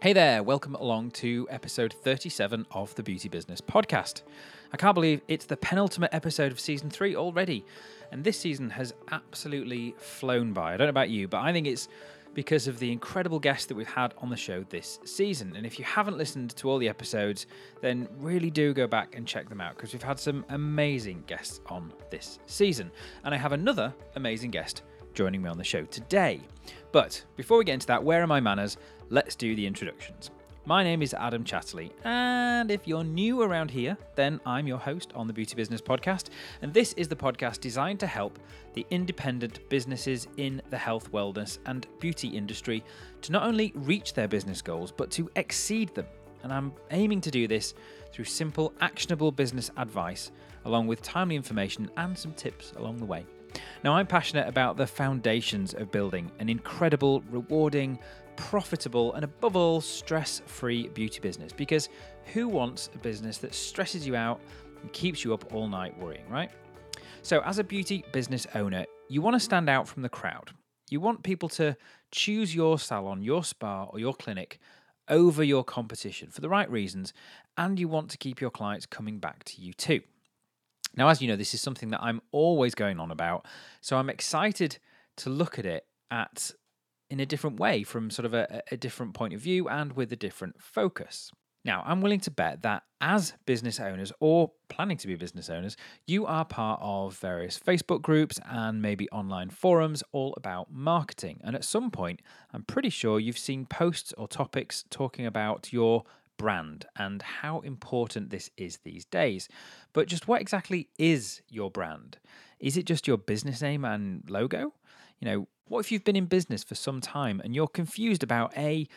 Hey there, welcome along to episode 37 of the Beauty Business Podcast. I can't believe it's the penultimate episode of season three already, and this season has absolutely flown by. I don't know about you, but I think it's because of the incredible guests that we've had on the show this season. And if you haven't listened to all the episodes, then really do go back and check them out because we've had some amazing guests on this season. And I have another amazing guest joining me on the show today. But before we get into that, where are my manners? Let's do the introductions. My name is Adam Chatterley, and if you're new around here, then I'm your host on the Beauty Business Podcast. And this is the podcast designed to help the independent businesses in the health, wellness, and beauty industry to not only reach their business goals, but to exceed them. And I'm aiming to do this through simple, actionable business advice, along with timely information and some tips along the way. Now, I'm passionate about the foundations of building an incredible, rewarding, profitable, and above all, stress free beauty business because who wants a business that stresses you out and keeps you up all night worrying, right? So, as a beauty business owner, you want to stand out from the crowd. You want people to choose your salon, your spa, or your clinic over your competition for the right reasons, and you want to keep your clients coming back to you too. Now, as you know, this is something that I'm always going on about, so I'm excited to look at it at in a different way from sort of a, a different point of view and with a different focus. Now, I'm willing to bet that as business owners or planning to be business owners, you are part of various Facebook groups and maybe online forums all about marketing. And at some point, I'm pretty sure you've seen posts or topics talking about your brand and how important this is these days. But just what exactly is your brand? Is it just your business name and logo? You know, what if you've been in business for some time and you're confused about A,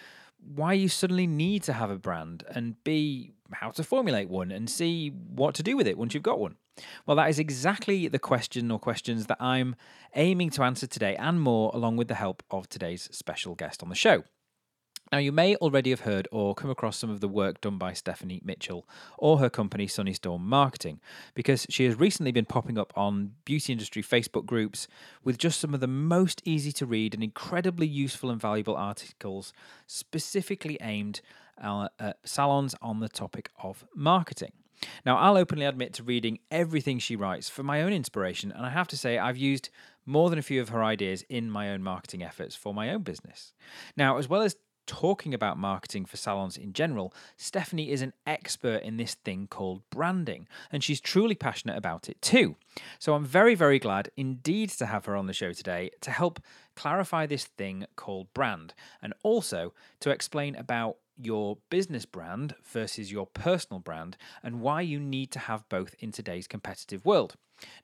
why you suddenly need to have a brand, and B, how to formulate one, and C, what to do with it once you've got one? Well, that is exactly the question or questions that I'm aiming to answer today and more, along with the help of today's special guest on the show. Now, you may already have heard or come across some of the work done by Stephanie Mitchell or her company Sunnystorm Marketing, because she has recently been popping up on beauty industry Facebook groups with just some of the most easy to read and incredibly useful and valuable articles specifically aimed uh, at salons on the topic of marketing. Now, I'll openly admit to reading everything she writes for my own inspiration, and I have to say, I've used more than a few of her ideas in my own marketing efforts for my own business. Now, as well as talking about marketing for salons in general, Stephanie is an expert in this thing called branding, and she's truly passionate about it too. So I'm very, very glad indeed to have her on the show today to help clarify this thing called brand and also to explain about your business brand versus your personal brand and why you need to have both in today's competitive world.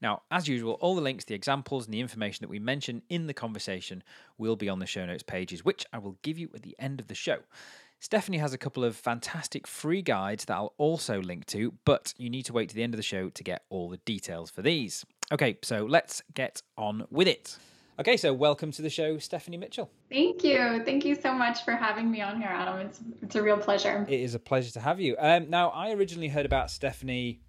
Now, as usual, all the links, the examples, and the information that we mention in the conversation will be on the show notes pages, which I will give you at the end of the show. Stephanie has a couple of fantastic free guides that I'll also link to, but you need to wait to the end of the show to get all the details for these. Okay, so let's get on with it. Okay, so welcome to the show, Stephanie Mitchell. Thank you. Thank you so much for having me on here, Adam. It's, it's a real pleasure. It is a pleasure to have you. Um, now, I originally heard about Stephanie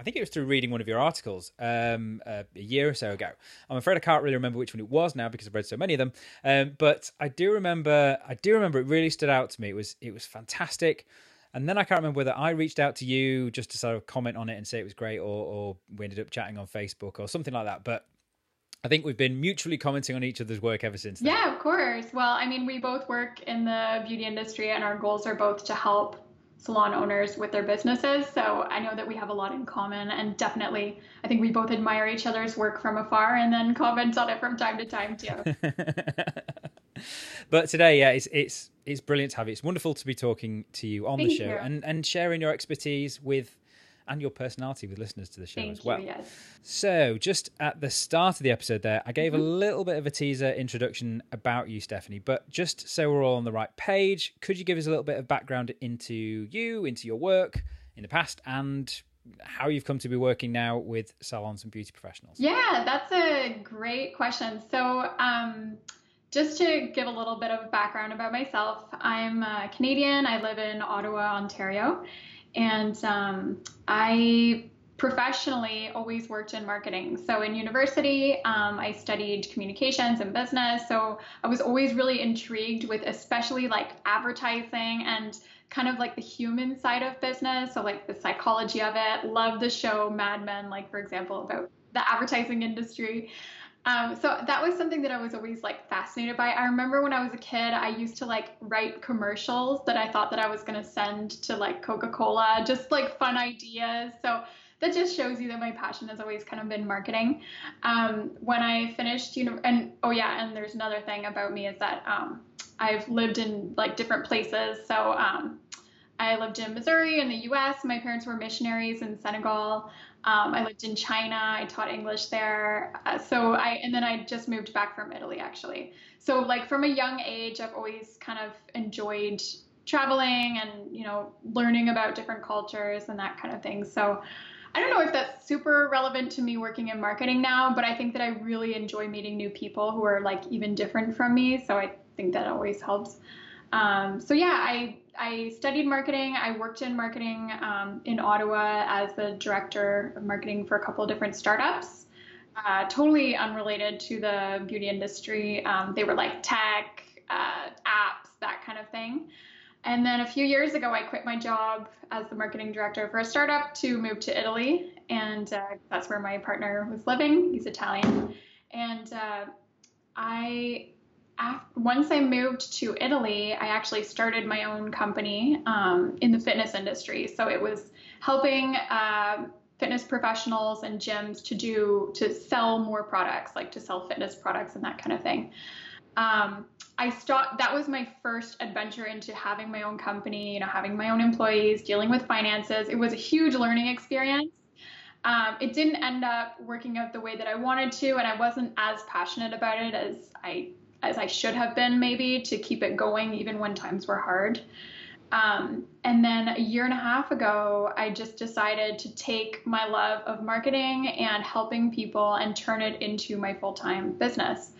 I think it was through reading one of your articles um, uh, a year or so ago. I'm afraid I can't really remember which one it was now because I've read so many of them. Um, but I do remember, I do remember it really stood out to me. It was it was fantastic. And then I can't remember whether I reached out to you just to sort of comment on it and say it was great, or, or we ended up chatting on Facebook or something like that. But I think we've been mutually commenting on each other's work ever since. Then. Yeah, of course. Well, I mean, we both work in the beauty industry, and our goals are both to help salon owners with their businesses. So I know that we have a lot in common and definitely I think we both admire each other's work from afar and then comment on it from time to time too. but today, yeah, it's it's it's brilliant to have you. It's wonderful to be talking to you on Thank the show you. and and sharing your expertise with and your personality with listeners to the show Thank as well. You, yes. So, just at the start of the episode, there, I gave mm-hmm. a little bit of a teaser introduction about you, Stephanie. But just so we're all on the right page, could you give us a little bit of background into you, into your work in the past, and how you've come to be working now with salons and beauty professionals? Yeah, that's a great question. So, um, just to give a little bit of background about myself, I'm a Canadian. I live in Ottawa, Ontario. And um, I professionally always worked in marketing. So in university, um, I studied communications and business. So I was always really intrigued with, especially like advertising and kind of like the human side of business. So like the psychology of it. Love the show Mad Men, like for example, about the advertising industry. Um, so that was something that I was always like fascinated by. I remember when I was a kid, I used to like write commercials that I thought that I was gonna send to like Coca-Cola, just like fun ideas. So that just shows you that my passion has always kind of been marketing. Um, when I finished, you know, and oh yeah, and there's another thing about me is that um, I've lived in like different places. So um, I lived in Missouri in the U.S. My parents were missionaries in Senegal. Um, I lived in China. I taught English there. Uh, so I and then I just moved back from Italy actually. So like from a young age, I've always kind of enjoyed traveling and you know learning about different cultures and that kind of thing. So I don't know if that's super relevant to me working in marketing now, but I think that I really enjoy meeting new people who are like even different from me. So I think that always helps. Um, so yeah, I I studied marketing. I worked in marketing um, in Ottawa as the director of marketing for a couple of different startups. Uh, totally unrelated to the beauty industry. Um, they were like tech, uh, apps, that kind of thing. And then a few years ago, I quit my job as the marketing director for a startup to move to Italy. And uh, that's where my partner was living. He's Italian. And uh, I, after, once I moved to Italy, I actually started my own company um, in the fitness industry. So it was helping uh, fitness professionals and gyms to do, to sell more products, like to sell fitness products and that kind of thing. Um, I stopped. That was my first adventure into having my own company, you know, having my own employees, dealing with finances. It was a huge learning experience. Um, it didn't end up working out the way that I wanted to, and I wasn't as passionate about it as I as I should have been, maybe, to keep it going even when times were hard. Um, and then a year and a half ago, I just decided to take my love of marketing and helping people and turn it into my full time business.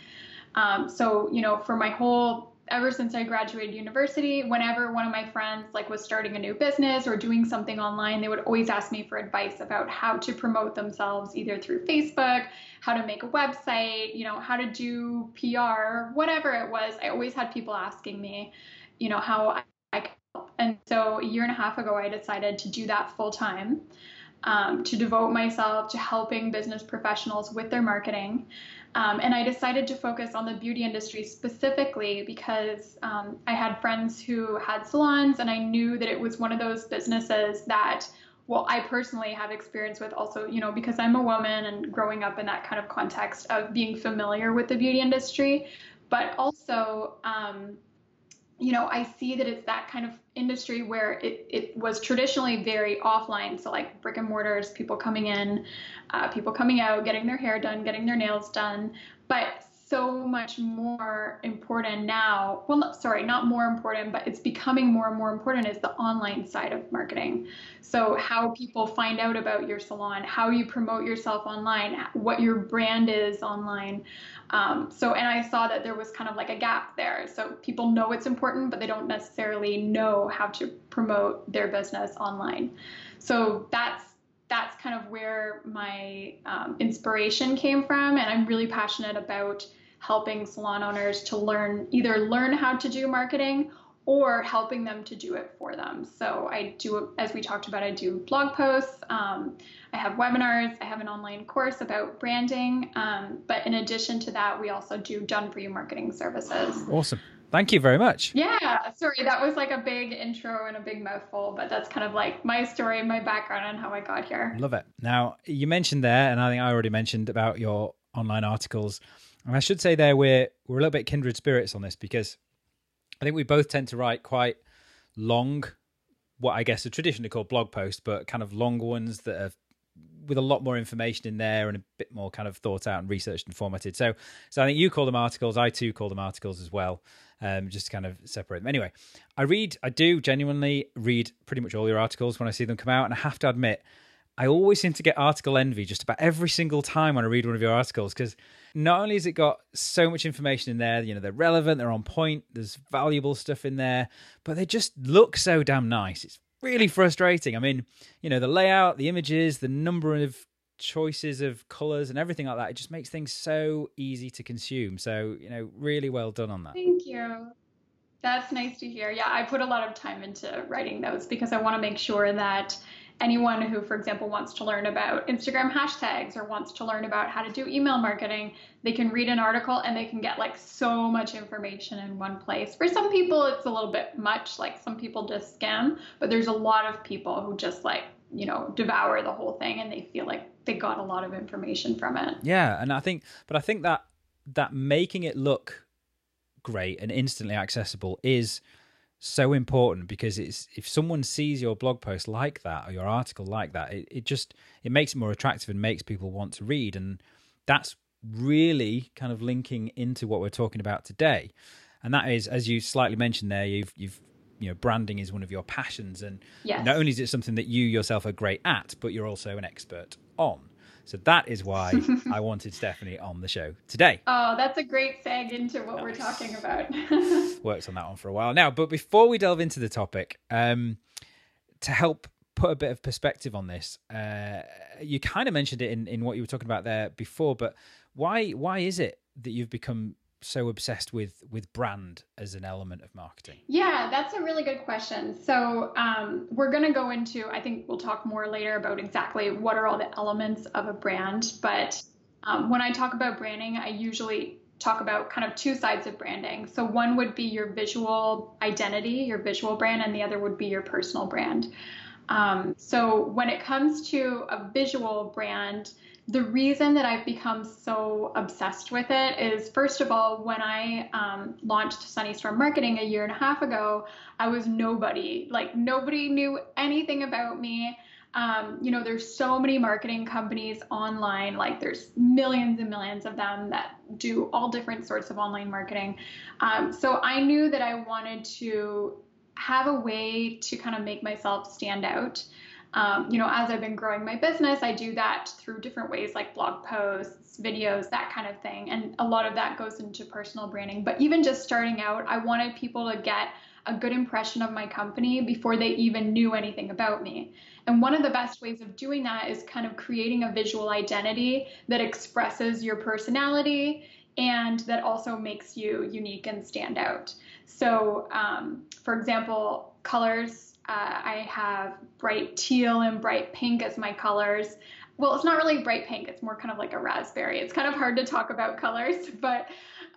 Um, so, you know, for my whole ever since I graduated university, whenever one of my friends like was starting a new business or doing something online, they would always ask me for advice about how to promote themselves either through Facebook, how to make a website, you know, how to do PR, whatever it was. I always had people asking me, you know, how I could help. And so a year and a half ago, I decided to do that full time. Um, to devote myself to helping business professionals with their marketing. Um, and I decided to focus on the beauty industry specifically because um, I had friends who had salons, and I knew that it was one of those businesses that, well, I personally have experience with also, you know, because I'm a woman and growing up in that kind of context of being familiar with the beauty industry, but also, um, you know, I see that it's that kind of industry where it, it was traditionally very offline. So, like brick and mortars, people coming in, uh, people coming out, getting their hair done, getting their nails done. But so much more important now. Well, sorry, not more important, but it's becoming more and more important is the online side of marketing. So, how people find out about your salon, how you promote yourself online, what your brand is online. Um, so, and I saw that there was kind of like a gap there. So, people know it's important, but they don't necessarily know how to promote their business online. So, that's that's kind of where my um, inspiration came from and i'm really passionate about helping salon owners to learn either learn how to do marketing or helping them to do it for them. So I do, as we talked about, I do blog posts. Um, I have webinars. I have an online course about branding. Um, but in addition to that, we also do done for you marketing services. Awesome. Thank you very much. Yeah, sorry, that was like a big intro and a big mouthful, but that's kind of like my story, my background, and how I got here. Love it. Now, you mentioned there, and I think I already mentioned about your online articles and I should say there we're we're a little bit kindred spirits on this because I think we both tend to write quite long, what I guess are traditionally called blog posts, but kind of long ones that are with a lot more information in there and a bit more kind of thought out and researched and formatted. So, so I think you call them articles. I too call them articles as well. Um, just to kind of separate them. Anyway, I read, I do genuinely read pretty much all your articles when I see them come out, and I have to admit, I always seem to get article envy just about every single time when I read one of your articles because not only has it got so much information in there, you know, they're relevant, they're on point, there's valuable stuff in there, but they just look so damn nice. It's really frustrating. I mean, you know, the layout, the images, the number of choices of colors and everything like that, it just makes things so easy to consume. So, you know, really well done on that. Thank you. That's nice to hear. Yeah, I put a lot of time into writing those because I want to make sure that anyone who, for example, wants to learn about Instagram hashtags or wants to learn about how to do email marketing, they can read an article and they can get like so much information in one place. For some people, it's a little bit much, like some people just skim, but there's a lot of people who just like, you know, devour the whole thing and they feel like they got a lot of information from it. Yeah. And I think, but I think that, that making it look great and instantly accessible is so important because it's if someone sees your blog post like that or your article like that it, it just it makes it more attractive and makes people want to read. And that's really kind of linking into what we're talking about today. And that is as you slightly mentioned there you've you've you know branding is one of your passions. And yes. not only is it something that you yourself are great at but you're also an expert on so that is why I wanted Stephanie on the show today. Oh, that's a great seg into what nice. we're talking about. Worked on that one for a while now. But before we delve into the topic, um, to help put a bit of perspective on this, uh, you kind of mentioned it in, in what you were talking about there before, but why why is it that you've become so obsessed with with brand as an element of marketing? Yeah, that's a really good question. So um, we're going to go into. I think we'll talk more later about exactly what are all the elements of a brand. But um, when I talk about branding, I usually talk about kind of two sides of branding. So one would be your visual identity, your visual brand, and the other would be your personal brand. Um, so when it comes to a visual brand, the reason that I've become so obsessed with it is, first of all, when I um, launched Sunnystorm Marketing a year and a half ago, I was nobody. Like, nobody knew anything about me. Um, you know, there's so many marketing companies online, like, there's millions and millions of them that do all different sorts of online marketing. Um, so I knew that I wanted to have a way to kind of make myself stand out um, you know, as I've been growing my business, I do that through different ways like blog posts, videos, that kind of thing. And a lot of that goes into personal branding. But even just starting out, I wanted people to get a good impression of my company before they even knew anything about me. And one of the best ways of doing that is kind of creating a visual identity that expresses your personality and that also makes you unique and stand out. So, um, for example, colors uh, I have bright teal and bright pink as my colors. Well, it's not really bright pink, it's more kind of like a raspberry. It's kind of hard to talk about colors, but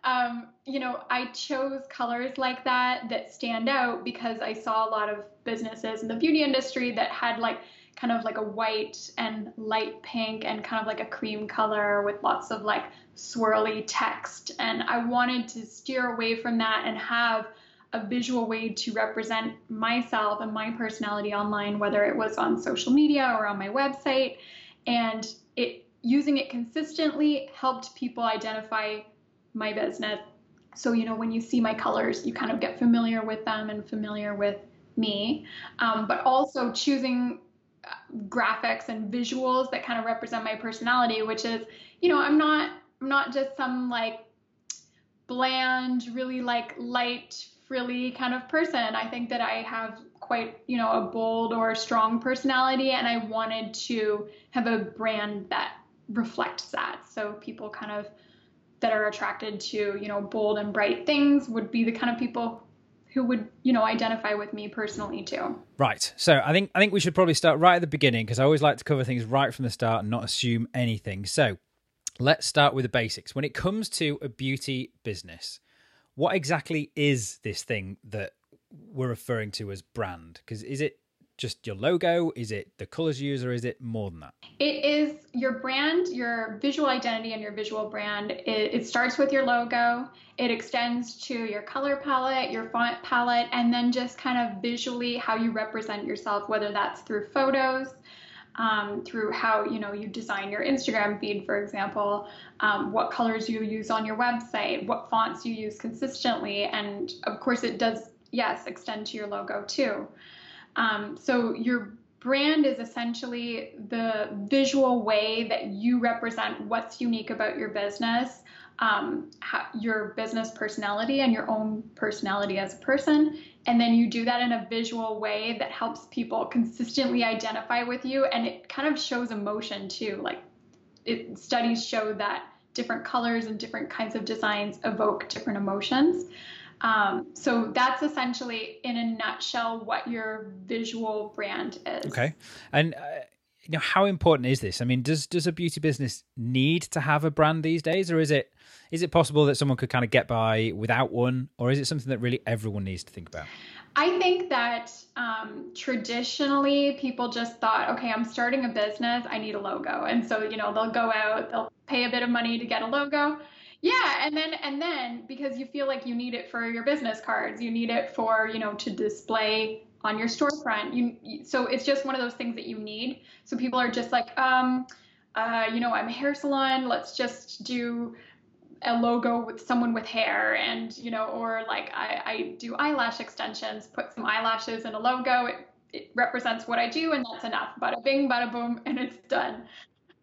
um, you know, I chose colors like that that stand out because I saw a lot of businesses in the beauty industry that had like kind of like a white and light pink and kind of like a cream color with lots of like swirly text. And I wanted to steer away from that and have a visual way to represent myself and my personality online, whether it was on social media or on my website. And it using it consistently helped people identify my business. So, you know, when you see my colors, you kind of get familiar with them and familiar with me. Um, but also choosing uh, graphics and visuals that kind of represent my personality, which is, you know, I'm not I'm not just some like bland, really like light frilly kind of person. I think that I have quite, you know, a bold or strong personality, and I wanted to have a brand that reflects that. So people kind of that are attracted to, you know, bold and bright things would be the kind of people who would, you know, identify with me personally too. Right. So I think I think we should probably start right at the beginning because I always like to cover things right from the start and not assume anything. So let's start with the basics. When it comes to a beauty business, what exactly is this thing that we're referring to as brand? Because is it just your logo? Is it the colors you use, or is it more than that? It is your brand, your visual identity, and your visual brand. It, it, starts with your logo. It extends to your color palette, your font palette, and then just kind of visually how you represent yourself, whether that's through photos, um, through how you know you design your Instagram feed, for example, um, what colors you use on your website, what fonts you use consistently, and of course it does yes extend to your logo too. Um, so your brand is essentially the visual way that you represent what's unique about your business, um, your business personality, and your own personality as a person. And then you do that in a visual way that helps people consistently identify with you. And it kind of shows emotion too. Like it, studies show that different colors and different kinds of designs evoke different emotions. Um, so that's essentially, in a nutshell, what your visual brand is. Okay, and uh, you know how important is this? I mean, does does a beauty business need to have a brand these days, or is it is it possible that someone could kind of get by without one, or is it something that really everyone needs to think about? I think that um, traditionally people just thought, okay, I'm starting a business, I need a logo, and so you know they'll go out, they'll pay a bit of money to get a logo yeah, and then and then because you feel like you need it for your business cards, you need it for you know to display on your storefront. You so it's just one of those things that you need. So people are just like, um, uh, you know, I'm a hair salon. Let's just do a logo with someone with hair and you know or like I, I do eyelash extensions put some eyelashes in a logo. It, it represents what i do and that's enough. Bada bing bada boom and it's done.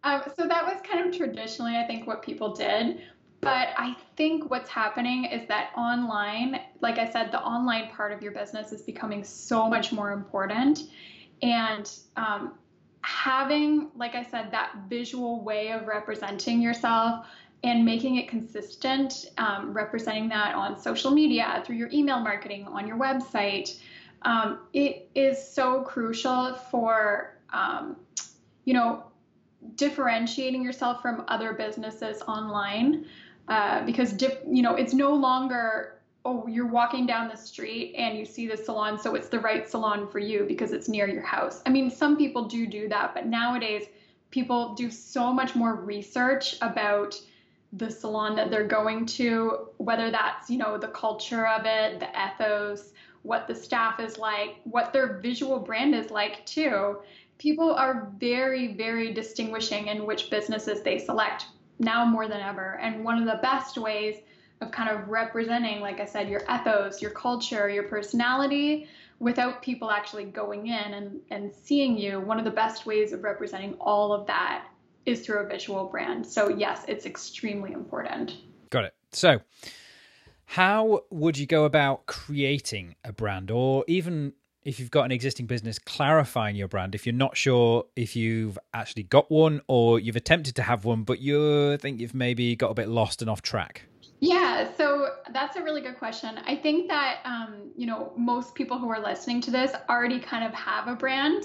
Um, so that was kind of traditionally i think what people did. But I think what's happening is that online, like I said, the online part of your business is becoming so much more important. And um, having, like I said, that visual way of representing yourself and making it consistent, um, representing that on social media, through your email marketing, on your website, um, it is so crucial for, um, you know, differentiating yourself from other businesses online uh, because dip, you know it's no longer oh you're walking down the street and you see the salon so it's the right salon for you because it's near your house. I mean some people do do that but nowadays people do so much more research about the salon that they're going to whether that's you know the culture of it the ethos what the staff is like what their visual brand is like too people are very very distinguishing in which businesses they select now more than ever. And one of the best ways of kind of representing, like I said, your ethos, your culture, your personality without people actually going in and, and seeing you, one of the best ways of representing all of that is through a visual brand. So, yes, it's extremely important. Got it. So, how would you go about creating a brand or even if you've got an existing business, clarifying your brand. If you're not sure if you've actually got one or you've attempted to have one, but you think you've maybe got a bit lost and off track. Yeah, so that's a really good question. I think that um, you know most people who are listening to this already kind of have a brand,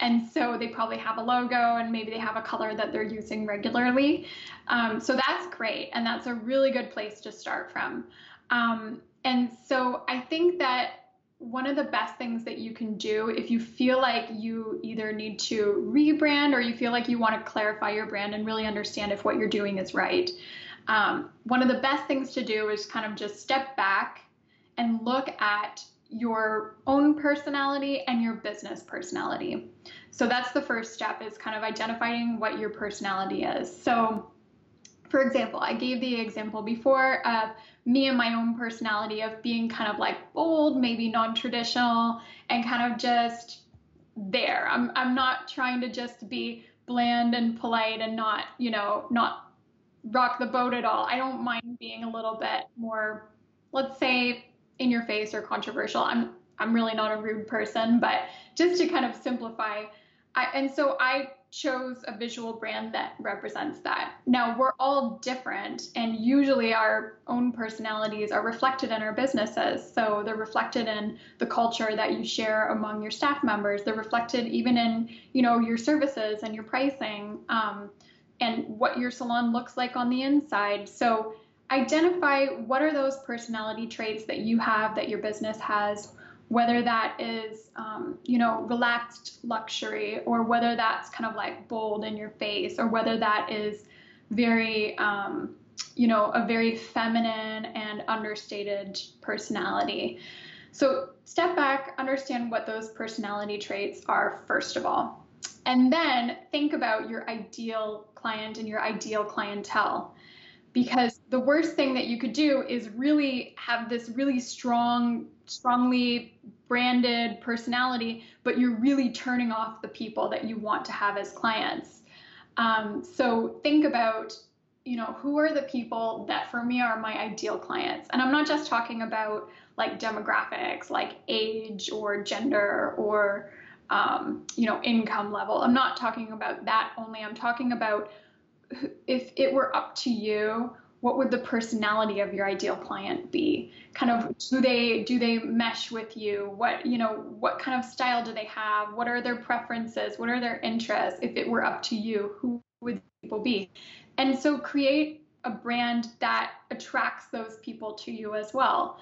and so they probably have a logo and maybe they have a color that they're using regularly. Um, so that's great, and that's a really good place to start from. Um, and so I think that one of the best things that you can do if you feel like you either need to rebrand or you feel like you want to clarify your brand and really understand if what you're doing is right. Um, one of the best things to do is kind of just step back and look at your own personality and your business personality. So that's the first step is kind of identifying what your personality is. So for example, I gave the example before of me and my own personality of being kind of like bold, maybe non-traditional, and kind of just there. I'm I'm not trying to just be bland and polite and not, you know, not rock the boat at all. I don't mind being a little bit more, let's say, in your face or controversial. I'm I'm really not a rude person, but just to kind of simplify, I, and so I chose a visual brand that represents that. Now, we're all different, and usually our own personalities are reflected in our businesses. So they're reflected in the culture that you share among your staff members. They're reflected even in, you know, your services and your pricing, um, and what your salon looks like on the inside. So identify what are those personality traits that you have that your business has whether that is um, you know relaxed luxury or whether that's kind of like bold in your face or whether that is very um, you know a very feminine and understated personality. So step back understand what those personality traits are first of all. And then think about your ideal client and your ideal clientele. Because the worst thing that you could do is really have this really strong strongly branded personality, but you're really turning off the people that you want to have as clients. Um, so think about, you know, who are the people that for me are my ideal clients? And I'm not just talking about like demographics, like age or gender or, um, you know, income level. I'm not talking about that only. I'm talking about if it were up to you, what would the personality of your ideal client be? Kind of do they do they mesh with you? What you know what kind of style do they have? What are their preferences? What are their interests? If it were up to you who would people be? And so create a brand that attracts those people to you as well.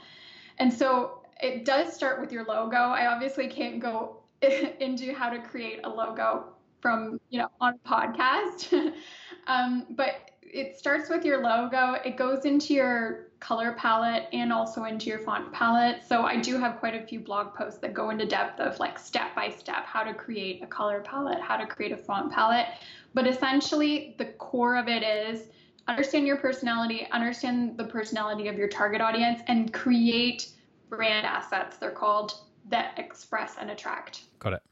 And so it does start with your logo. I obviously can't go into how to create a logo from you know on a podcast. Um, but it starts with your logo. It goes into your color palette and also into your font palette. So I do have quite a few blog posts that go into depth of like step by step how to create a color palette, how to create a font palette. But essentially, the core of it is understand your personality, understand the personality of your target audience, and create brand assets. They're called that express and attract. Got it.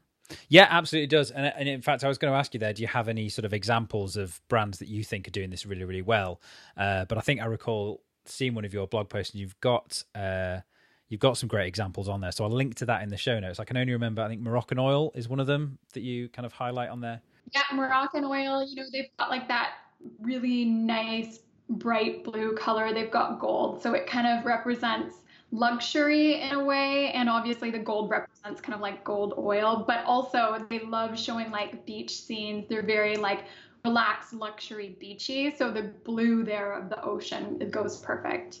Yeah, absolutely does. And, and in fact, I was going to ask you there, do you have any sort of examples of brands that you think are doing this really, really well? Uh, but I think I recall seeing one of your blog posts and you've got uh, you've got some great examples on there. So I'll link to that in the show notes. I can only remember, I think Moroccanoil is one of them that you kind of highlight on there. Yeah, Moroccanoil. you know, they've got like that really nice bright blue color. They've got gold. So it kind of represents luxury in a way and obviously the gold represents kind of like gold oil but also they love showing like beach scenes. They're very like relaxed luxury beachy. So the blue there of the ocean it goes perfect.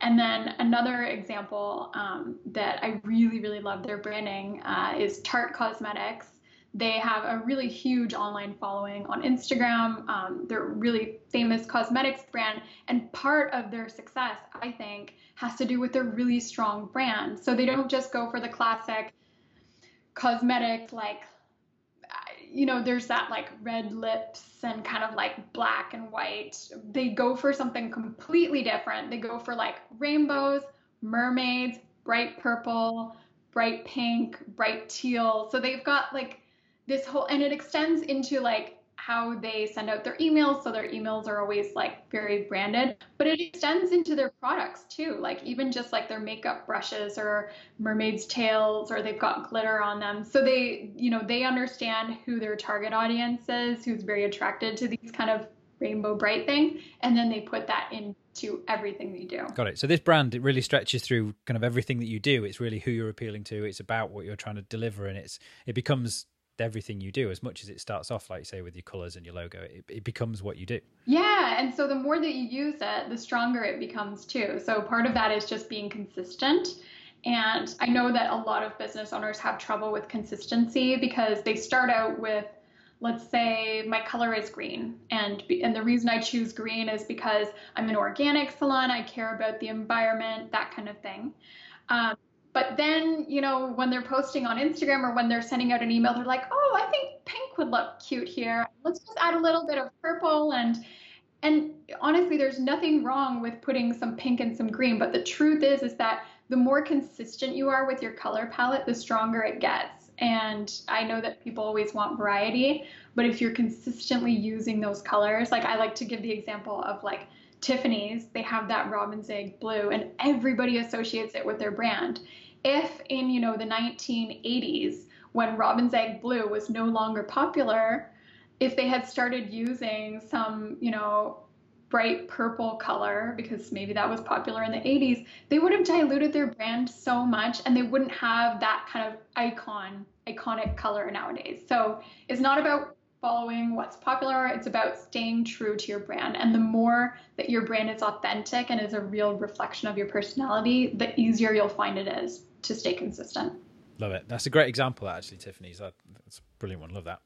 And then another example um, that i really really love their branding uh, is tarte cosmetics they have a really huge online following on Instagram. Um, they're a really famous cosmetics brand, and part of their success, I think, has to do with their really strong brand. So they don't just go for the classic cosmetics like you know, there's that like red lips and kind of like black and white. They go for something completely different. They go for like rainbows, mermaids, bright purple, bright pink, bright teal. So they've got like this whole, and it extends into like how they send out their emails. So their emails are always like very branded, but it extends into their products too. Like even just like their makeup brushes or mermaid's tails, or they've got glitter on them. So they, you know, they understand who their target audience is, who's very attracted to these kind of rainbow bright things. And then they put that into everything they do. Got it. So this brand, it really stretches through kind of everything that you do. It's really who you're appealing to. It's about what you're trying to deliver. And it's, it becomes everything you do as much as it starts off like say with your colors and your logo it, it becomes what you do. Yeah and so the more that you use it the stronger it becomes too. So part of that is just being consistent. And i know that a lot of business owners have trouble with consistency because they start out with let's say my color is green. And and the reason I choose green is because I'm an organic salon I care about the environment that kind of thing. Um, but then, you know, when they're posting on Instagram or when they're sending out an email, they're like, "Oh, I think pink would look cute here. Let's just add a little bit of purple and and honestly, there's nothing wrong with putting some pink and some green, but the truth is is that the more consistent you are with your color palette, the stronger it gets. And I know that people always want variety, but if you're consistently using those colors, like I like to give the example of like Tiffany's, they have that robin's egg blue and everybody associates it with their brand. If in you know the 1980s when robin's egg blue was no longer popular if they had started using some you know bright purple color because maybe that was popular in the 80s they would have diluted their brand so much and they wouldn't have that kind of icon iconic color nowadays. So it's not about following what's popular. It's about staying true to your brand. And the more that your brand is authentic and is a real reflection of your personality, the easier you'll find it is to stay consistent. Love it. That's a great example, actually, Tiffany's. That's a brilliant one. Love that.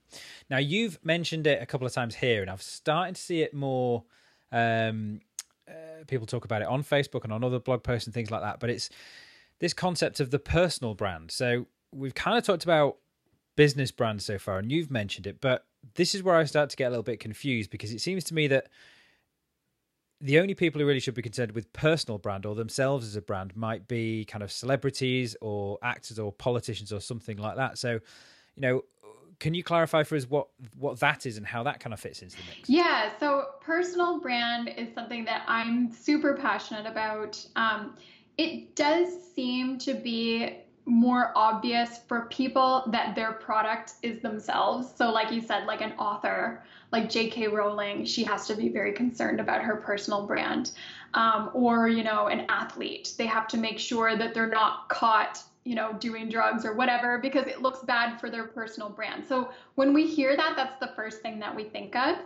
Now, you've mentioned it a couple of times here, and I've started to see it more. Um, uh, people talk about it on Facebook and on other blog posts and things like that. But it's this concept of the personal brand. So we've kind of talked about business brands so far, and you've mentioned it, but this is where I start to get a little bit confused because it seems to me that the only people who really should be concerned with personal brand or themselves as a brand might be kind of celebrities or actors or politicians or something like that. So, you know, can you clarify for us what what that is and how that kind of fits into the mix? Yeah, so personal brand is something that I'm super passionate about. Um, it does seem to be more obvious for people that their product is themselves. So, like you said, like an author, like J.K. Rowling, she has to be very concerned about her personal brand. Um, or, you know, an athlete, they have to make sure that they're not caught you know, doing drugs or whatever because it looks bad for their personal brand. So when we hear that, that's the first thing that we think of.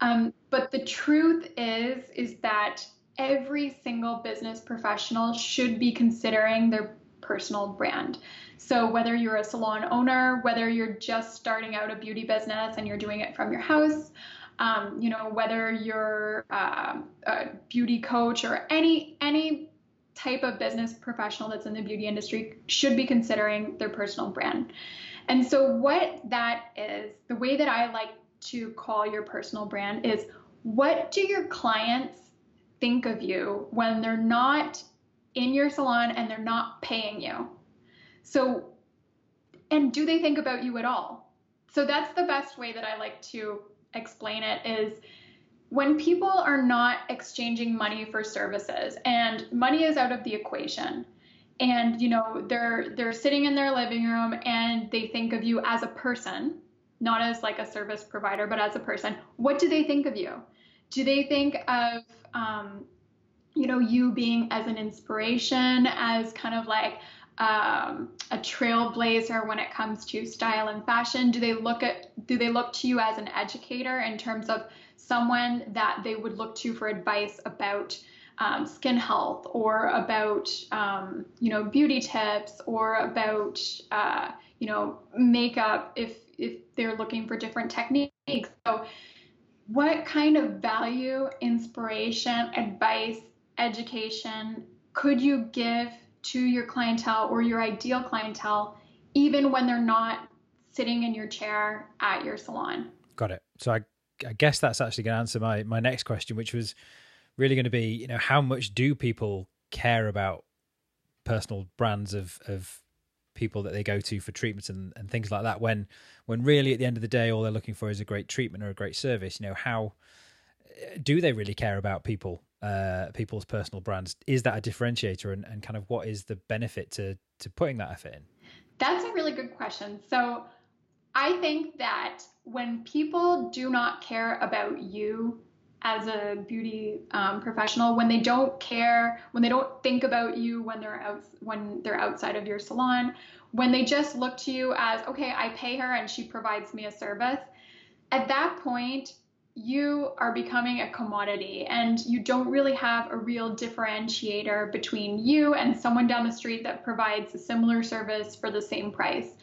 Um, but the truth is, is that every single business professional should be considering their personal brand. So whether you're a salon owner, whether you're just starting out a beauty business and you're doing it from your house, um, you know, whether you're uh, a beauty coach or any any type of business professional that's in the beauty industry should be considering their personal brand. And so, what that is, the way that I like to call your personal brand is what do your clients think of you when they're not in your salon and they're not paying you? So, and do they think about you at all? So, that's the best way that I like to explain it is when people are not exchanging money for services and money is out of the equation and you know they're they're sitting in their living room and they think of you as a person not as like a service provider but as a person what do they think of you do they think of um, you know you being as an inspiration as kind of like um, a trailblazer when it comes to style and fashion do they look at do they look to you as an educator in terms of someone that they would look to for advice about um, skin health or about um, you know beauty tips or about uh, you know makeup if if they're looking for different techniques? So what kind of value inspiration advice education could you give to your clientele or your ideal clientele even when they're not sitting in your chair at your salon? Got it. So i I guess that's actually going to answer my my next question, which was really going to be, you know, how much do people care about personal brands of of people that they go to for treatments and, and things like that when when really at the end of the day all they're looking for is a great treatment or a great service? You know how uh, do they really care about people uh people's personal brands is that a differentiator? And, and kind of what is the benefit to to putting that effort in? That's a really good question. So I think that when people do not care about you as a beauty um, professional, when they don't care, when they don't think about you when they're out, when they're outside of your salon, when they just look to you as okay, I pay her and she provides me a service, at that point you are becoming a commodity and you don't really have a real differentiator between you and someone down the street that provides a similar service for the same price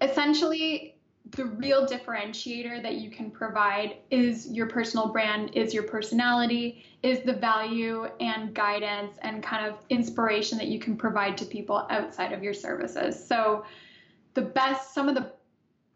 essentially the real differentiator that you can provide is your personal brand, is your personality, is the value and guidance and kind of inspiration that you can provide to people outside of your services. So, the best, some of the,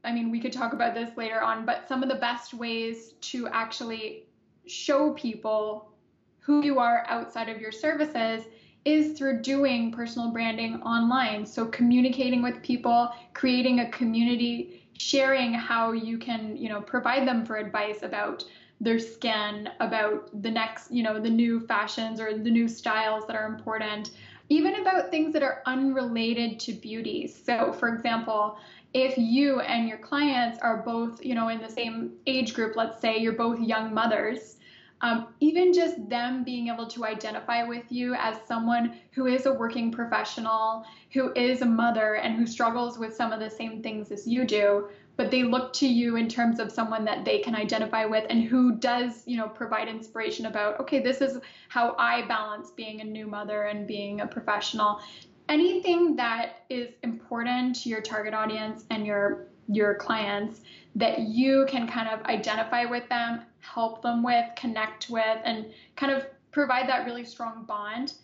I mean, we could talk about this later on, but some of the best ways to actually show people who you are outside of your services is through doing personal branding online. So communicating with people, creating a community, sharing how you can, you know, provide them for advice about their skin, about the next, you know, the new fashions or the new styles that are important, even about things that are unrelated to beauty. So, for example, if you and your clients are both, you know, in the same age group, let's say you're both young mothers, um, even just them being able to identify with you as someone who is a working professional, who is a mother, and who struggles with some of the same things as you do, but they look to you in terms of someone that they can identify with and who does, you know, provide inspiration about, okay, this is how I balance being a new mother and being a professional. Anything that is important to your target audience and your your clients that you can kind of identify with them, help them with, connect with, and kind of provide that really strong bond,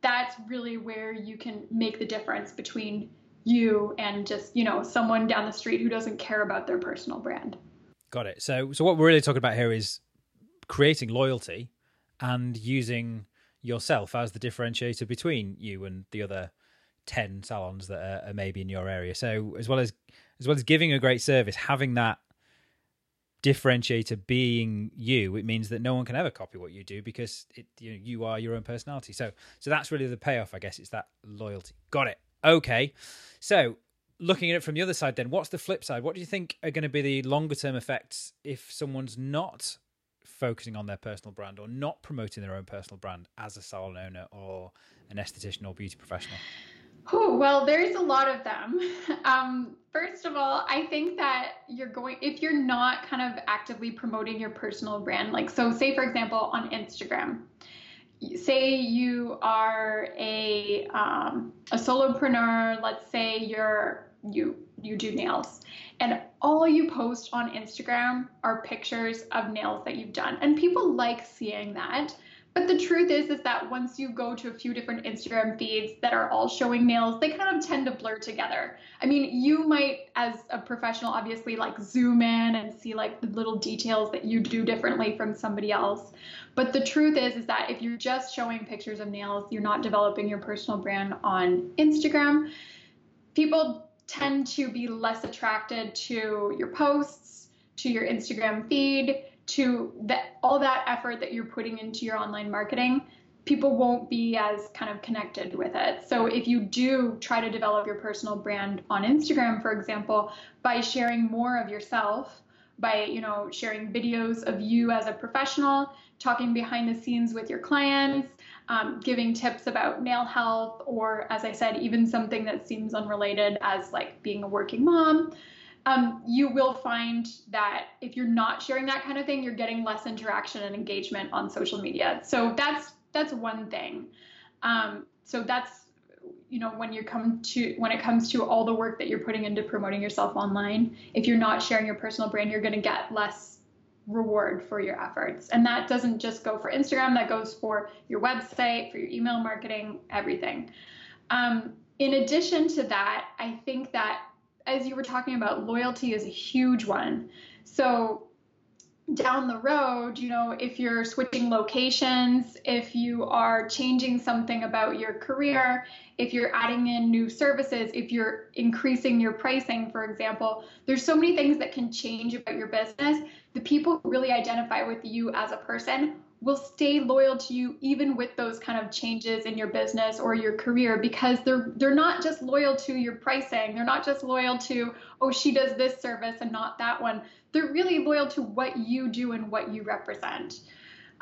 that's really where you can make the difference between you and just, you know, someone down the street who doesn't care about their personal brand. Got it. So so what we're really talking about here is creating loyalty and using yourself as the differentiator between you and the other 10 salons that are, are maybe in your area. So as well as as well as giving a great service, having that differentiator being you, it means that no one can ever copy what you do because it, you, know, you are your own personality. So, so that's really the payoff, I guess. It's that loyalty. Got it. Okay. So, looking at it from the other side, then, what's the flip side? What do you think are going to be the longer term effects if someone's not focusing on their personal brand or not promoting their own personal brand as a salon owner or an esthetician or beauty professional? Oh, well, there's a lot of them. Um, first of all, I think that you're going, if you're not kind of actively promoting your personal brand, like, so say, for example, on Instagram, say you are a, um, a solopreneur, let's say you're, you, you do nails and all you post on Instagram are pictures of nails that you've done. And people like seeing that. But the truth is, is that once you go to a few different Instagram feeds that are all showing nails, they kind of tend to blur together. I mean, you might, as a professional, obviously like zoom in and see like the little details that you do differently from somebody else. But the truth is, is that if you're just showing pictures of nails, you're not developing your personal brand on Instagram. People tend to be less attracted to your posts, to your Instagram feed to that all that effort that you're putting into your online marketing people won't be as kind of connected with it. So if you do try to develop your personal brand on Instagram, for example, by sharing more of yourself, by you know sharing videos of you as a professional, talking behind the scenes with your clients, um, giving tips about nail health, or as I said, even something that seems unrelated as like being a working mom um, you will find that if you're not sharing that kind of thing, you're getting less interaction and engagement on social media. So that's that's one thing. Um, so that's you know when you come to when it comes to all the work that you're putting into promoting yourself online, if you're not sharing your personal brand, you're going to get less reward for your efforts. And that doesn't just go for Instagram, that goes for your website, for your email marketing, everything. Um, in addition to that, I think that as you were talking about, loyalty is a huge one. So down the road, you know, if you're switching locations, if you are changing something about your career, if you're adding in new services, if you're increasing your pricing, for example, there's so many things that can change about your business. The people who really identify with you as a person will stay loyal to you even with those kind of changes in your business or your career because they're they're not just loyal to your pricing they're not just loyal to oh she does this service and not that one they're really loyal to what you do and what you represent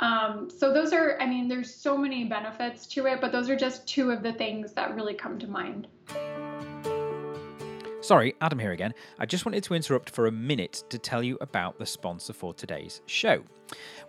um, so those are i mean there's so many benefits to it but those are just two of the things that really come to mind Sorry, Adam here again. I just wanted to interrupt for a minute to tell you about the sponsor for today's show.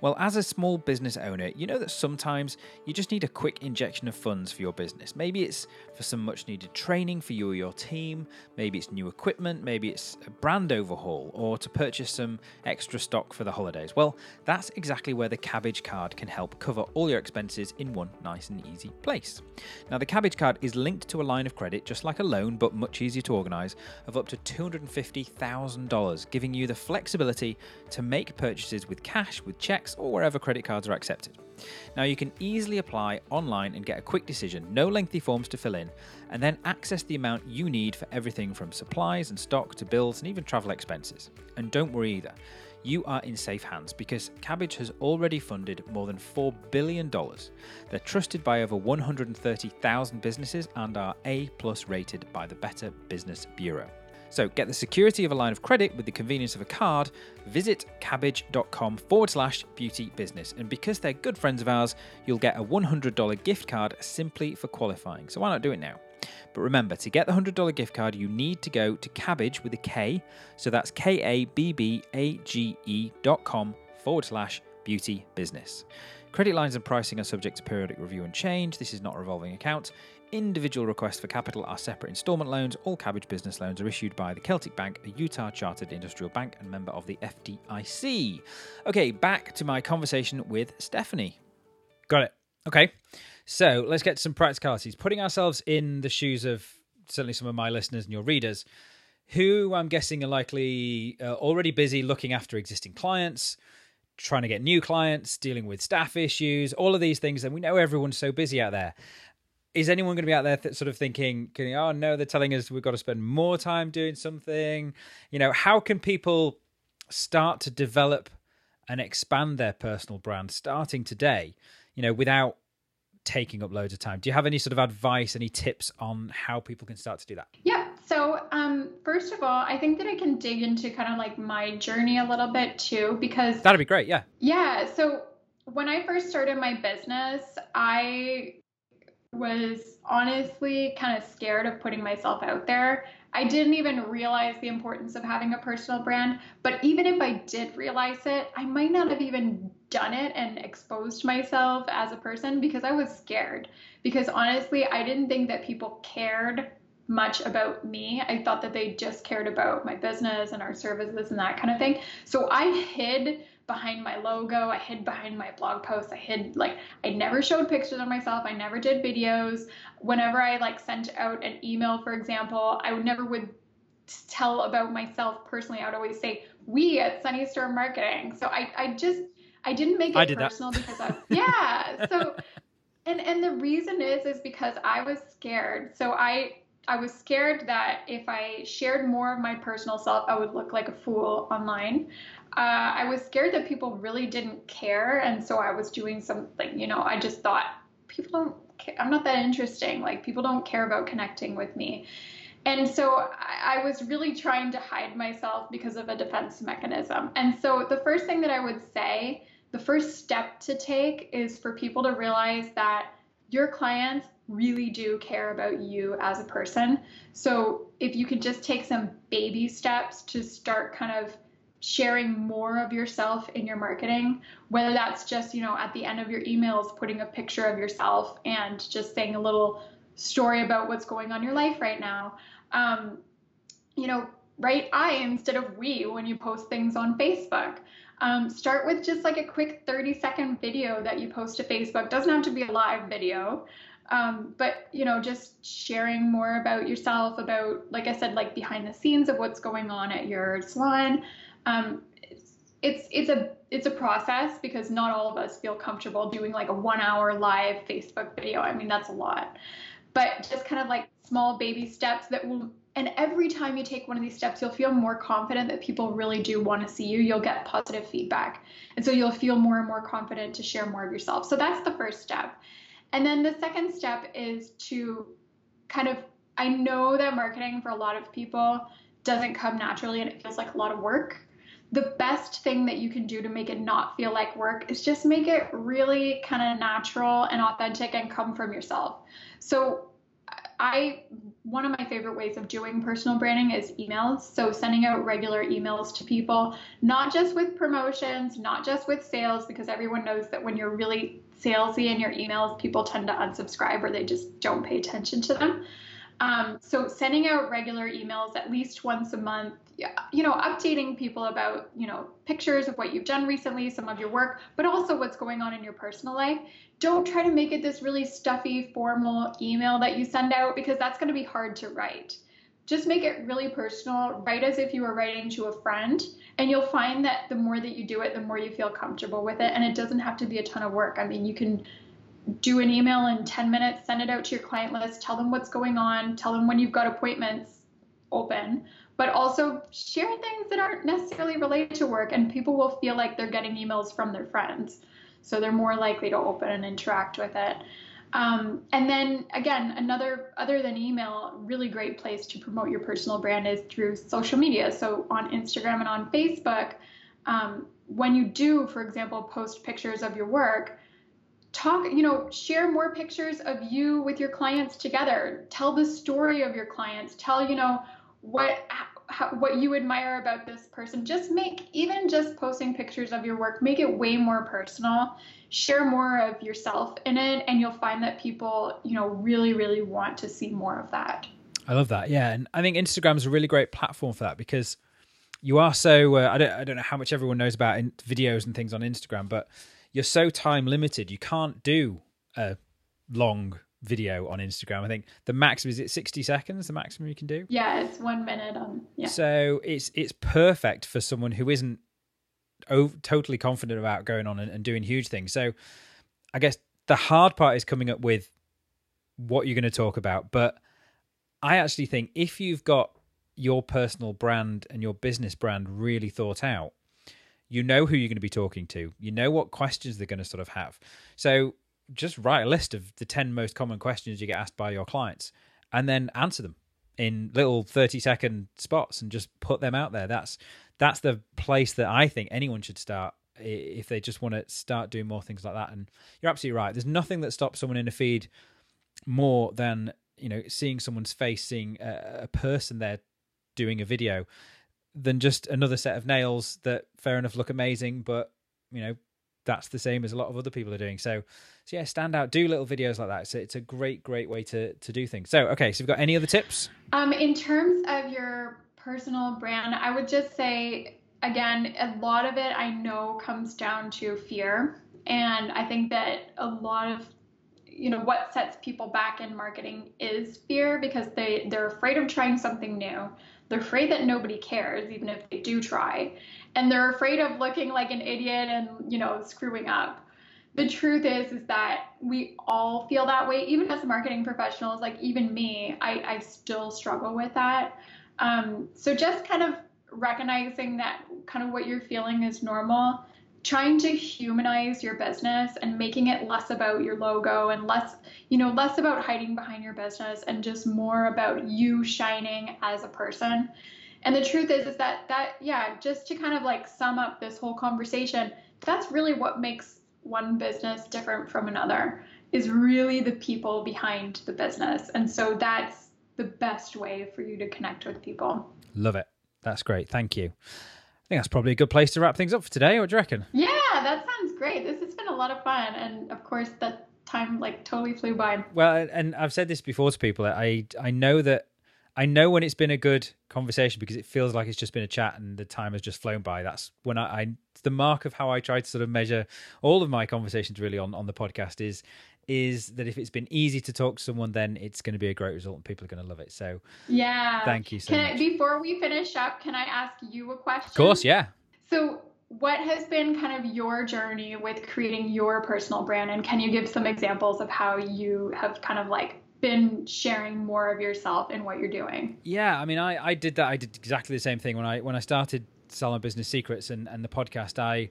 Well, as a small business owner, you know that sometimes you just need a quick injection of funds for your business. Maybe it's for some much needed training for you or your team, maybe it's new equipment, maybe it's a brand overhaul, or to purchase some extra stock for the holidays. Well, that's exactly where the Kabbage card can help cover all your expenses in one nice and easy place. Now, the Kabbage card is linked to a line of credit, just like a loan, but much easier to organise, of up to $250,000, giving you the flexibility to make purchases with cash, with checks, or wherever credit cards are accepted. Now, you can easily apply online and get a quick decision, no lengthy forms to fill in, and then access the amount you need for everything from supplies and stock to bills and even travel expenses. And don't worry either, you are in safe hands because Kabbage has already funded more than $4 billion. They're trusted by over 130,000 businesses and are A plus rated by the Better Business Bureau. So get the security of a line of credit with the convenience of a card. Visit kabbage.com forward slash beauty business. And because they're good friends of ours, you'll get a $100 gift card simply for qualifying. So why not do it now? But remember, to get the $100 gift card, you need to go to Kabbage with a K. So that's K A B B A G E dot com forward slash beauty business. Credit lines and pricing are subject to periodic review and change. This is not a revolving account. Individual requests for capital are separate instalment loans. All Kabbage business loans are issued by the Celtic Bank, a Utah chartered industrial bank and member of the FDIC. Okay, back to my conversation with Stephanie. Got it. Okay. So let's get some practicalities. Putting ourselves in the shoes of certainly some of my listeners and your readers, who I'm guessing are likely uh, already busy looking after existing clients, trying to get new clients, dealing with staff issues, all of these things. And we know everyone's so busy out there. Is anyone going to be out there th- sort of thinking, oh no, they're telling us we've got to spend more time doing something? You know, how can people start to develop and expand their personal brand starting today, you know, without taking up loads of time? Do you have any sort of advice, any tips on how people can start to do that? Yeah. So, um, first of all, I think that I can dig into kind of like my journey a little bit too, because that'd be great. Yeah. Yeah. So, when I first started my business, I was honestly kind of scared of putting myself out there. I didn't even realize the importance of having a personal brand. But even if I did realize it, I might not have even done it and exposed myself as a person because I was scared. Because honestly, I didn't think that people cared much about me. I thought that they just cared about my business and our services and that kind of thing. So I hid behind my logo. I hid behind my blog posts. I hid like I never showed pictures of myself. I never did videos. Whenever I like sent out an email, for example, I would never would tell about myself personally. I would always say we at Sunnystorm Marketing. So I I just I didn't make it personal that. because I yeah. So and and the reason is is because I was scared. So I I was scared that if I shared more of my personal self, I would look like a fool online uh, I was scared that people really didn't care, and so I was doing something. You know, I just thought people don't. Care. I'm not that interesting. Like people don't care about connecting with me. And so I, I was really trying to hide myself because of a defense mechanism. And so the first thing that I would say, the first step to take is for people to realize that your clients really do care about you as a person. So if you could just take some baby steps to start kind of sharing more of yourself in your marketing, whether that's just, you know, at the end of your emails, putting a picture of yourself and just saying a little story about what's going on in your life right now. Um, you know, write I instead of we when you post things on Facebook. Um, start with just like a quick 30 second video that you post to Facebook. Doesn't have to be a live video. Um, but you know, just sharing more about yourself, about like I said, like behind the scenes of what's going on at your salon, um, it's it's a it's a process because not all of us feel comfortable doing like a one hour live Facebook video. I mean that's a lot, but just kind of like small baby steps that will. And every time you take one of these steps, you'll feel more confident that people really do want to see you. You'll get positive feedback. And so you'll feel more and more confident to share more of yourself. So that's the first step. And then the second step is to kind of, I know that marketing for a lot of people doesn't come naturally and it feels like a lot of work the best thing that you can do to make it not feel like work is just make it really kind of natural and authentic and come from yourself. So I one of my favorite ways of doing personal branding is emails. So sending out regular emails to people, not just with promotions, not just with sales, because everyone knows that when you're really salesy in your emails, people tend to unsubscribe or they just don't pay attention to them. Um, so sending out regular emails at least once a month, you know, updating people about, you know, pictures of what you've done recently, some of your work, but also what's going on in your personal life. Don't try to make it this really stuffy, formal email that you send out because that's going to be hard to write. Just make it really personal. Write as if you were writing to a friend, and you'll find that the more that you do it, the more you feel comfortable with it. And it doesn't have to be a ton of work. I mean, you can do an email in 10 minutes, send it out to your client list, tell them what's going on, tell them when you've got appointments open, but also share things that aren't necessarily related to work and people will feel like they're getting emails from their friends. So they're more likely to open and interact with it. Um, and then again, another other than email, really great place to promote your personal brand is through social media. So on Instagram and on Facebook, um, when you do, for example, post pictures of your work, talk you know share more pictures of you with your clients together. Tell the story of your clients. Tell you know what how, what you admire about this person. Just make even just posting pictures of your work make it way more personal. Share more of yourself in it and you'll find that people you know really really want to see more of that. I love that. Yeah and i think instagram is a really great platform for that because you are so uh, I, don't, I don't know how much everyone knows about in- videos and things on instagram but you're so time limited. You can't do a long video on Instagram. I think the maximum is it 60 seconds, the maximum you can do? Yeah, it's one minute on. Yeah. So it's it's perfect for someone who isn't over, totally confident about going on and, and doing huge things. So I guess the hard part is coming up with what you're going to talk about. But I actually think if you've got your personal brand and your business brand really thought out, you know who you're going to be talking to, you know what questions they're going to sort of have. So just write a list of the 10 most common questions you get asked by your clients and then answer them in little 30 second spots and just put them out there. That's that's the place that I think anyone should start if they just want to start doing more things like that. And you're absolutely right. There's nothing that stops someone in a feed more than you know seeing someone's face, seeing a, a person there doing a video, than just another set of nails that fair enough look amazing, but you know that's the same as a lot of other people are doing. So, so yeah, stand out, do little videos like that. So it's a great, great way to to do things. So okay, so you've got any other tips? Um, in terms of your personal brand, I would just say again, a lot of it I know comes down to fear, and I think that a lot of you know what sets people back in marketing is fear because they they're afraid of trying something new they're afraid that nobody cares even if they do try. And they're afraid of looking like an idiot and you know screwing up. The truth is is that we all feel that way even as marketing professionals like even me i, I still struggle with that. Um, so just kind of recognizing that kind of what you're feeling is normal trying to humanize your business and making it less about your logo and less you know less about hiding behind your business and just more about you shining as a person. And the truth is is that that yeah just to kind of like sum up this whole conversation that's really what makes one business different from another is really the people behind the business. And so that's the best way for you to connect with people. Love it. That's great. Thank you I think that's probably a good place to wrap things up for today. What do you reckon? Yeah, that sounds great. This has been a lot of fun, and of course, that time like totally flew by. Well, and I've said this before to people. I I know that I know when it's been a good conversation because it feels like it's just been a chat and the time has just flown by. That's when I, I the mark of how I try to sort of measure all of my conversations really on on the podcast is is that if it's been easy to talk to someone, then it's going to be a great result and people are going to love it. So, yeah. Thank you so can much. I, before we finish up, can I ask you a question? Of course, yeah. So, what has been kind of your journey with creating your personal brand? And can you give some examples of how you have kind of like been sharing more of yourself and what you're doing? Yeah, I mean, I, I did that. I did exactly the same thing when I when I started selling Business Secrets and, and the podcast. I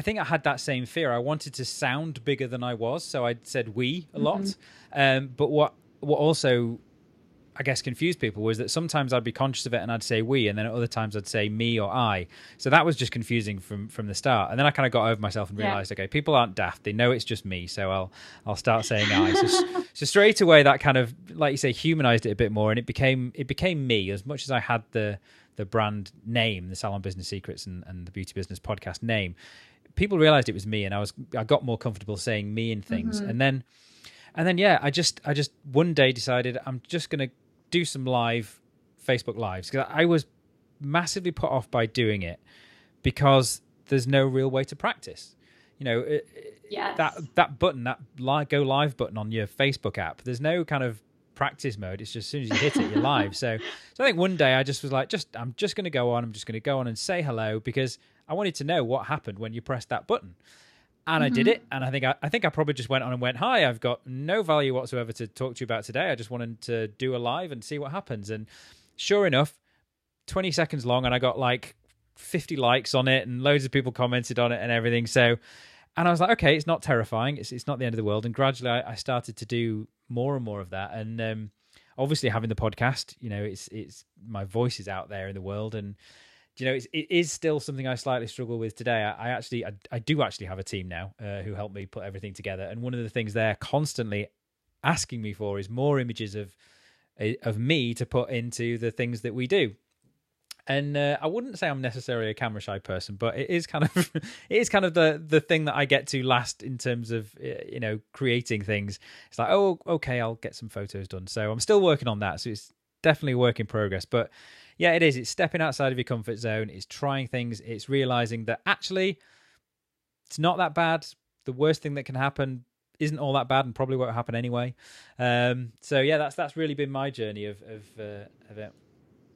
I think I had that same fear. I wanted to sound bigger than I was, so I said we a lot. Mm-hmm. Um, but what what also I guess confused people was that sometimes I'd be conscious of it and I'd say we, and then at other times I'd say me or I. So that was just confusing from from the start. And then I kind of got over myself and realized, yeah. okay, people aren't daft; they know it's just me. So I'll I'll start saying I. So, so straight away that kind of like you say humanized it a bit more, and it became it became me as much as I had the the brand name, the Salon Business Secrets and, and the Beauty Business Podcast name people realized it was me and I was I got more comfortable saying me and things. Mm-hmm. And then and then yeah, I just I just one day decided I'm just going to do some live Facebook lives because I was massively put off by doing it because there's no real way to practice. You know, yes. that that button, that live, go live button on your Facebook app. There's no kind of practice mode. It's just as soon as you hit it, you're live. So, so I think one day I just was like, just I'm just going to go on. I'm just going to go on and say hello because I wanted to know what happened when you pressed that button. And mm-hmm. I did mm-hmm. it, and I think I, I think I probably just went on and went, "Hi, I've got no value whatsoever to talk to you about today. I just wanted to do a live and see what happens." And sure enough, twenty seconds long, and I got like fifty likes on it, and loads of people commented on it and everything. So, and I was like, "Okay, it's not terrifying. It's it's not the end of the world." And gradually, I, I started to do more and more of that, and um, obviously having the podcast, you know, it's it's my voice is out there in the world, and you know, it's, it is still something I slightly struggle with today. I, I actually, I, I, do actually have a team now uh, who help me put everything together, and one of the things they're constantly asking me for is more images of eh, of me to put into the things that we do. And uh, I wouldn't say I'm necessarily a camera shy person, but it is kind of it is kind of the the thing that I get to last in terms of eh, you know creating things. It's like, oh, okay, I'll get some photos done. So I'm still working on that. So it's definitely a work in progress, but yeah, it is. It's stepping outside of your comfort zone. It's trying things. It's realizing that actually it's not that bad. The worst thing that can happen isn't all that bad and probably won't happen anyway. Um, so yeah, that's that's really been my journey of of, uh, of it.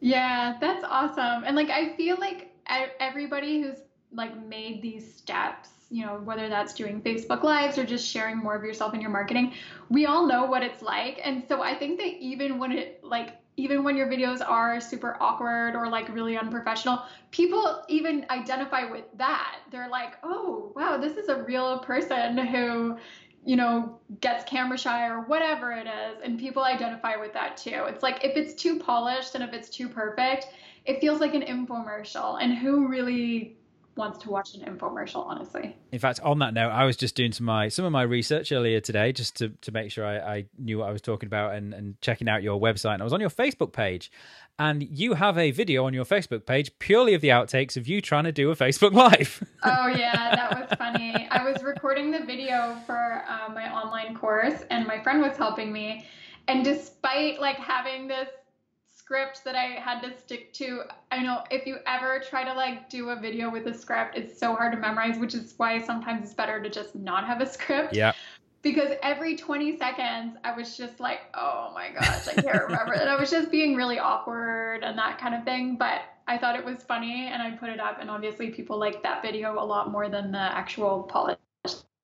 Yeah, that's awesome. And like I feel like everybody who's like made these steps you know whether that's doing facebook lives or just sharing more of yourself in your marketing we all know what it's like and so i think that even when it like even when your videos are super awkward or like really unprofessional, people even identify with that. They're like, oh, wow, this is a real person who, you know, gets camera shy or whatever it is. And people identify with that too. It's like if it's too polished and if it's too perfect, it feels like an infomercial. And who really wants to watch an infomercial honestly. In fact on that note i was just doing some my some of my research earlier today just to, to make sure I, I knew what i was talking about and, and checking out your website. And i was on your facebook page. And you have a video on your facebook page purely of the outtakes of you trying to do a facebook live. Oh yeah that was funny. I was recording the video for uh, my online course and my friend was helping me. And despite like having this script that I had to stick to. I know if you ever try to like do a video with a script, it's so hard to memorize, which is why sometimes it's better to just not have a script. Yeah. Because every 20 seconds, I was just like, oh my gosh, I can't remember. and I was just being really awkward and that kind of thing. But I thought it was funny and I put it up. And obviously, people like that video a lot more than the actual polished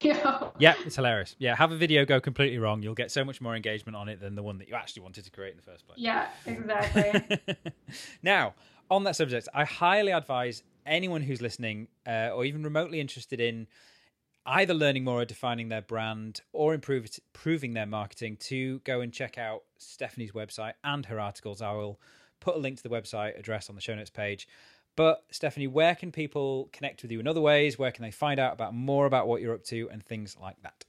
Yeah. yeah, it's hilarious. Yeah, have a video go completely wrong. You'll get so much more engagement on it than the one that you actually wanted to create in the first place. Yeah, exactly. now, on that subject, I highly advise anyone who's listening uh, or even remotely interested in either learning more or defining their brand or improve, improving their marketing to go and check out Stephanie's website and her articles. I will put a link to the website address on the show notes page. But Stephanie, where can people connect with you in other ways? Where can they find out about more about what you're up to and things like that?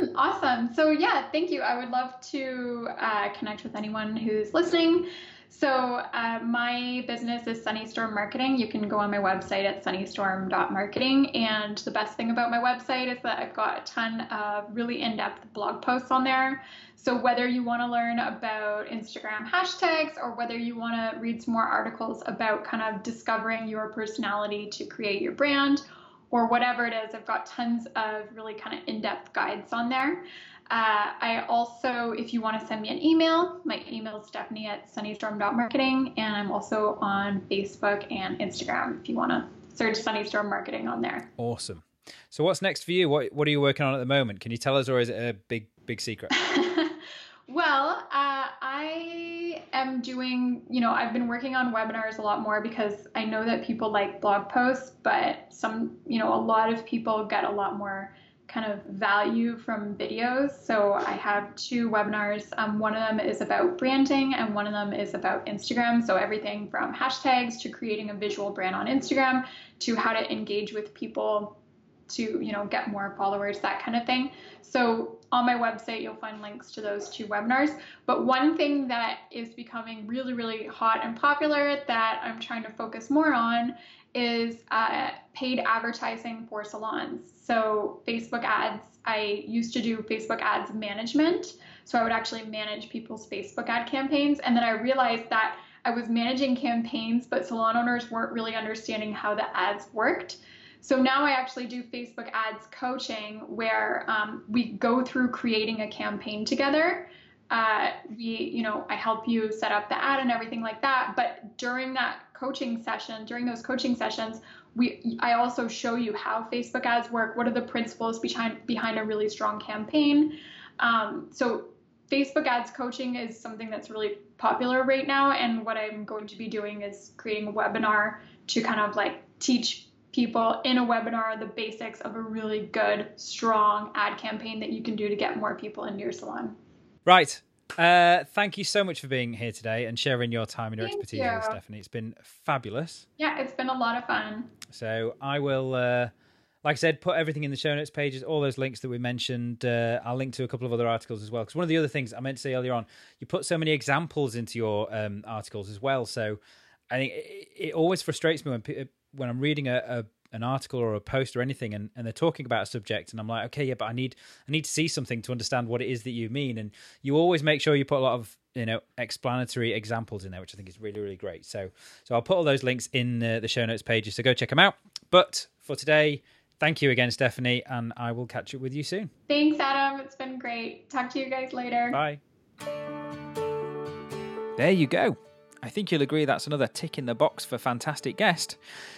Mm-hmm. Awesome. So yeah, thank you. I would love to uh, connect with anyone who's listening. So uh, my business is Sunnystorm Marketing. You can go on my website at sunnystorm.marketing. And the best thing about my website is that I've got a ton of really in-depth blog posts on there. So whether you want to learn about Instagram hashtags or whether you want to read some more articles about kind of discovering your personality to create your brand or whatever it is, I've got tons of really kind of in-depth guides on there. Uh, I also, if you want to send me an email, my email is stephanie at sunnystorm.marketing, and I'm also on Facebook and Instagram if you want to search Sunnystorm Marketing on there. Awesome. So, what's next for you? What What are you working on at the moment? Can you tell us, or is it a big big secret? well, am doing. You know, I've been working on webinars a lot more because I know that people like blog posts, but some, you know, a lot of people get a lot more kind of value from videos. So I have two webinars. Um, one of them is about branding, and one of them is about Instagram. So everything from hashtags to creating a visual brand on Instagram to how to engage with people to you know get more followers that kind of thing so on my website you'll find links to those two webinars but one thing that is becoming really really hot and popular that i'm trying to focus more on is uh, paid advertising for salons. So, Facebook ads, I used to do Facebook ads management. So, I would actually manage people's Facebook ad campaigns. And then I realized that I was managing campaigns, but salon owners weren't really understanding how the ads worked. So now I actually do Facebook ads coaching where um, we go through creating a campaign together. Uh, we, you know, I help you set up the ad and everything like that. But during that coaching session, during those coaching sessions, we I also show you how Facebook ads work, what are the principles behind behind a really strong campaign. Um, so Facebook ads coaching is something that's really popular right now, and what I'm going to be doing is creating a webinar to kind of like teach people in a webinar the basics of a really good, strong ad campaign that you can do to get more people into your salon. Right. Uh, thank you so much for being here today and sharing your time and your thank expertise, you. Stephanie. It's been fabulous. Yeah, it's been a lot of fun. So I will, uh, like I said, put everything in the show notes pages, all those links that we mentioned. Uh, I'll link to a couple of other articles as well. Because one of the other things I meant to say earlier on, you put so many examples into your um, articles as well. So I think it, it always frustrates me when when I'm reading a, a an article or a post or anything and, and they're talking about a subject and I'm like, okay, yeah, but I need I need to see something to understand what it is that you mean. And you always make sure you put a lot of you know explanatory examples in there, which I think is really really great. So so I'll put all those links in uh, the show notes pages, so go check them out. But for today, thank you again, Stephanie, and I will catch up with you soon. Thanks, Adam. It's been great. Talk to you guys later. Bye. There you go. I think you'll agree that's another tick in the box for fantastic guest.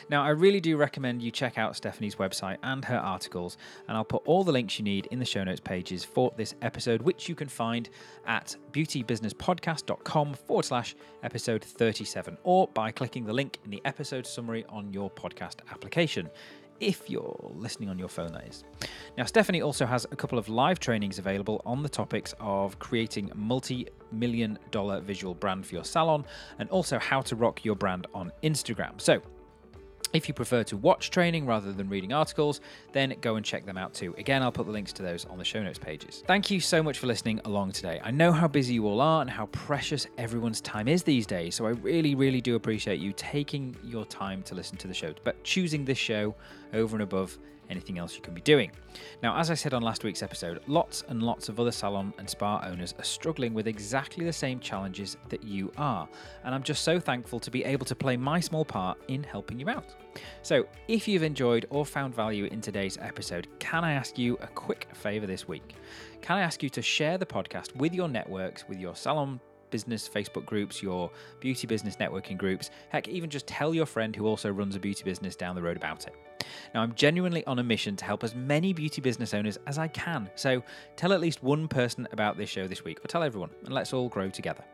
Now, I really do recommend you check out Stephanie's website and her articles, and I'll put all the links you need in the show notes pages for this episode, which you can find at beautybusinesspodcast.com forward slash episode 37, or by clicking the link in the episode summary on your podcast application if you're listening on your phone, that is. Now, Stephanie also has a couple of live trainings available on the topics of creating multi million dollar visual brand for your salon and also how to rock your brand on Instagram. So, if you prefer to watch training rather than reading articles, then go and check them out too. Again, I'll put the links to those on the show notes pages. Thank you so much for listening along today. I know how busy you all are and how precious everyone's time is these days, so I really, really do appreciate you taking your time to listen to the show, but choosing this show over and above anything else you can be doing. Now, as I said on last week's episode, lots and lots of other salon and spa owners are struggling with exactly the same challenges that you are, and I'm just so thankful to be able to play my small part in helping you out. So, if you've enjoyed or found value in today's episode, can I ask you a quick favour this week? Can I ask you to share the podcast with your networks, with your salon business Facebook groups, your beauty business networking groups. Heck, even just tell your friend who also runs a beauty business down the road about it. Now, I'm genuinely on a mission to help as many beauty business owners as I can. So tell at least one person about this show this week, or tell everyone, and let's all grow together.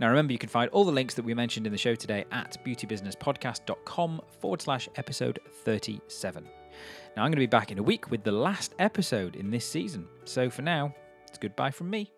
Now, remember, you can find all the links that we mentioned in the show today at beautybusinesspodcast.com forward slash episode 37. Now, I'm going to be back in a week with the last episode in this season. So for now, it's goodbye from me.